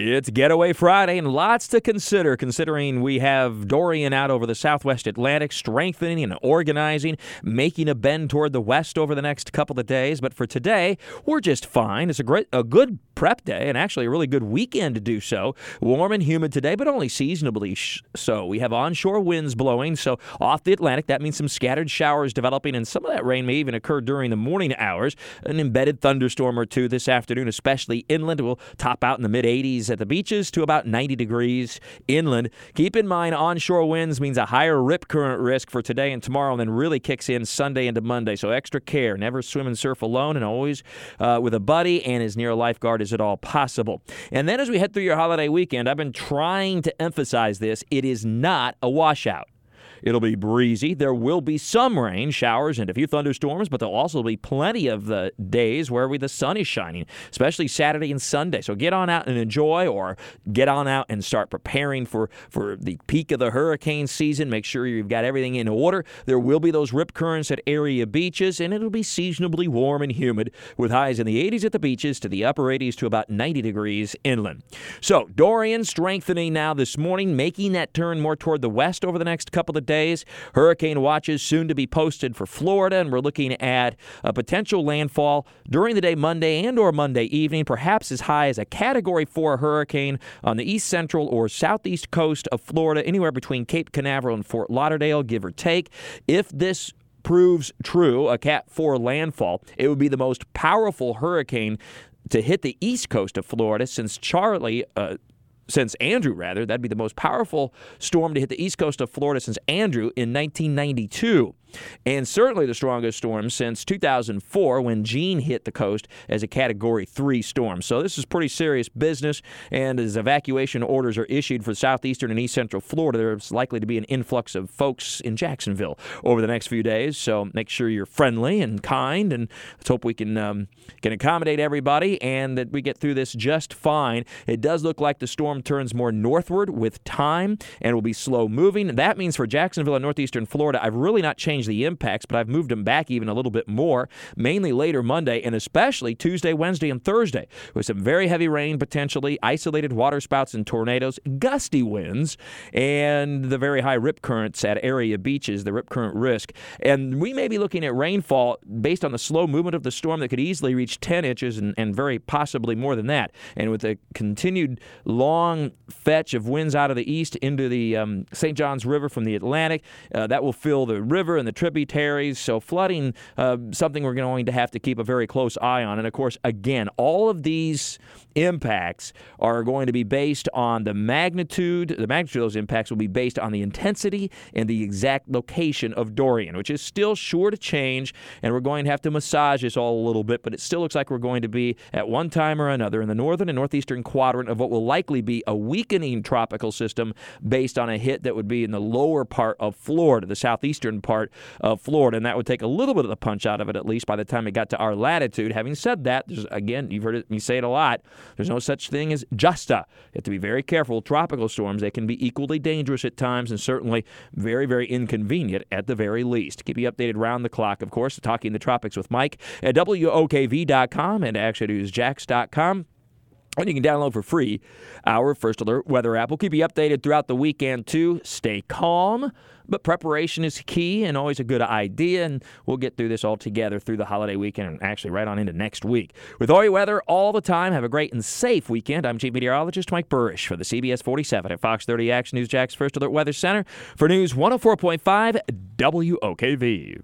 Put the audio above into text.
It's Getaway Friday and lots to consider considering we have Dorian out over the southwest Atlantic, strengthening and organizing, making a bend toward the west over the next couple of days. But for today, we're just fine. It's a great, a good prep day and actually a really good weekend to do so. Warm and humid today, but only seasonably sh- so. We have onshore winds blowing, so off the Atlantic, that means some scattered showers developing, and some of that rain may even occur during the morning hours. An embedded thunderstorm or two this afternoon, especially inland, will top out in the mid 80s at the beaches to about 90 degrees inland. Keep in mind, onshore winds means a higher rip current risk for today and tomorrow, and then really kicks in Sunday into Monday. So extra care. Never swim and surf alone, and always uh, with a buddy and as near a lifeguard as at all possible. And then as we head through your holiday weekend, I've been trying to emphasize this it is not a washout. It'll be breezy. There will be some rain, showers, and a few thunderstorms, but there'll also be plenty of the days where we, the sun is shining, especially Saturday and Sunday. So get on out and enjoy, or get on out and start preparing for, for the peak of the hurricane season. Make sure you've got everything in order. There will be those rip currents at area beaches, and it'll be seasonably warm and humid with highs in the 80s at the beaches to the upper 80s to about 90 degrees inland. So Dorian strengthening now this morning, making that turn more toward the west over the next couple of days. Hurricane watches soon to be posted for Florida, and we're looking at a potential landfall during the day Monday and or Monday evening, perhaps as high as a Category 4 hurricane on the east central or southeast coast of Florida, anywhere between Cape Canaveral and Fort Lauderdale, give or take. If this proves true, a Cat 4 landfall, it would be the most powerful hurricane to hit the east coast of Florida since Charley, Uh, since Andrew, rather, that'd be the most powerful storm to hit the east coast of Florida since Andrew in 1992 and certainly the strongest storm since 2004 when Jeanne hit the coast as a Category 3 storm. So this is pretty serious business, and as evacuation orders are issued for southeastern and east central Florida, there's likely to be an influx of folks in Jacksonville over the next few days. So make sure you're friendly and kind, and let's hope we can um, can accommodate everybody and that we get through this just fine. It does look like the storm turns more northward with time and will be slow moving. That means for Jacksonville and northeastern Florida, I've really not changed the impacts, but I've moved them back even a little bit more, mainly later Monday and especially Tuesday, Wednesday, and Thursday, with some very heavy rain potentially, isolated waterspouts and tornadoes, gusty winds, and the very high rip currents at area beaches, the rip current risk. And we may be looking at rainfall based on the slow movement of the storm that could easily reach 10 inches and, and very possibly more than that. And with the continued long fetch of winds out of the east into the um, St. Johns River from the Atlantic, uh, that will fill the river and the tributaries. So flooding, uh, something we're going to have to keep a very close eye on. And of course, again, all of these impacts are going to be based on the magnitude. The magnitude of those impacts will be based on the intensity and the exact location of Dorian, which is still sure to change. And we're going to have to massage this all a little bit, but it still looks like we're going to be at one time or another in the northern and northeastern quadrant of what will likely be a weakening tropical system based on a hit that would be in the lower part of Florida, the southeastern part of Florida. And that would take a little bit of the punch out of it, at least by the time it got to our latitude. Having said that, again, you've heard me say it a lot. There's no such thing as justa. You have to be very careful. Tropical storms, they can be equally dangerous at times and certainly very, very inconvenient at the very least. Keep you updated round the clock, of course. Talking the tropics with Mike at WOKV.com and ActionNewsJax.com. And you can download for free our First Alert Weather app. We'll keep you updated throughout the weekend, too. Stay calm, but preparation is key and always a good idea. And we'll get through this all together through the holiday weekend and actually right on into next week. With all your weather all the time, have a great and safe weekend. I'm Chief Meteorologist Mike Buresh for the CBS 47 at Fox 30 Action News Jax First Alert Weather Center for News 104.5 WOKV.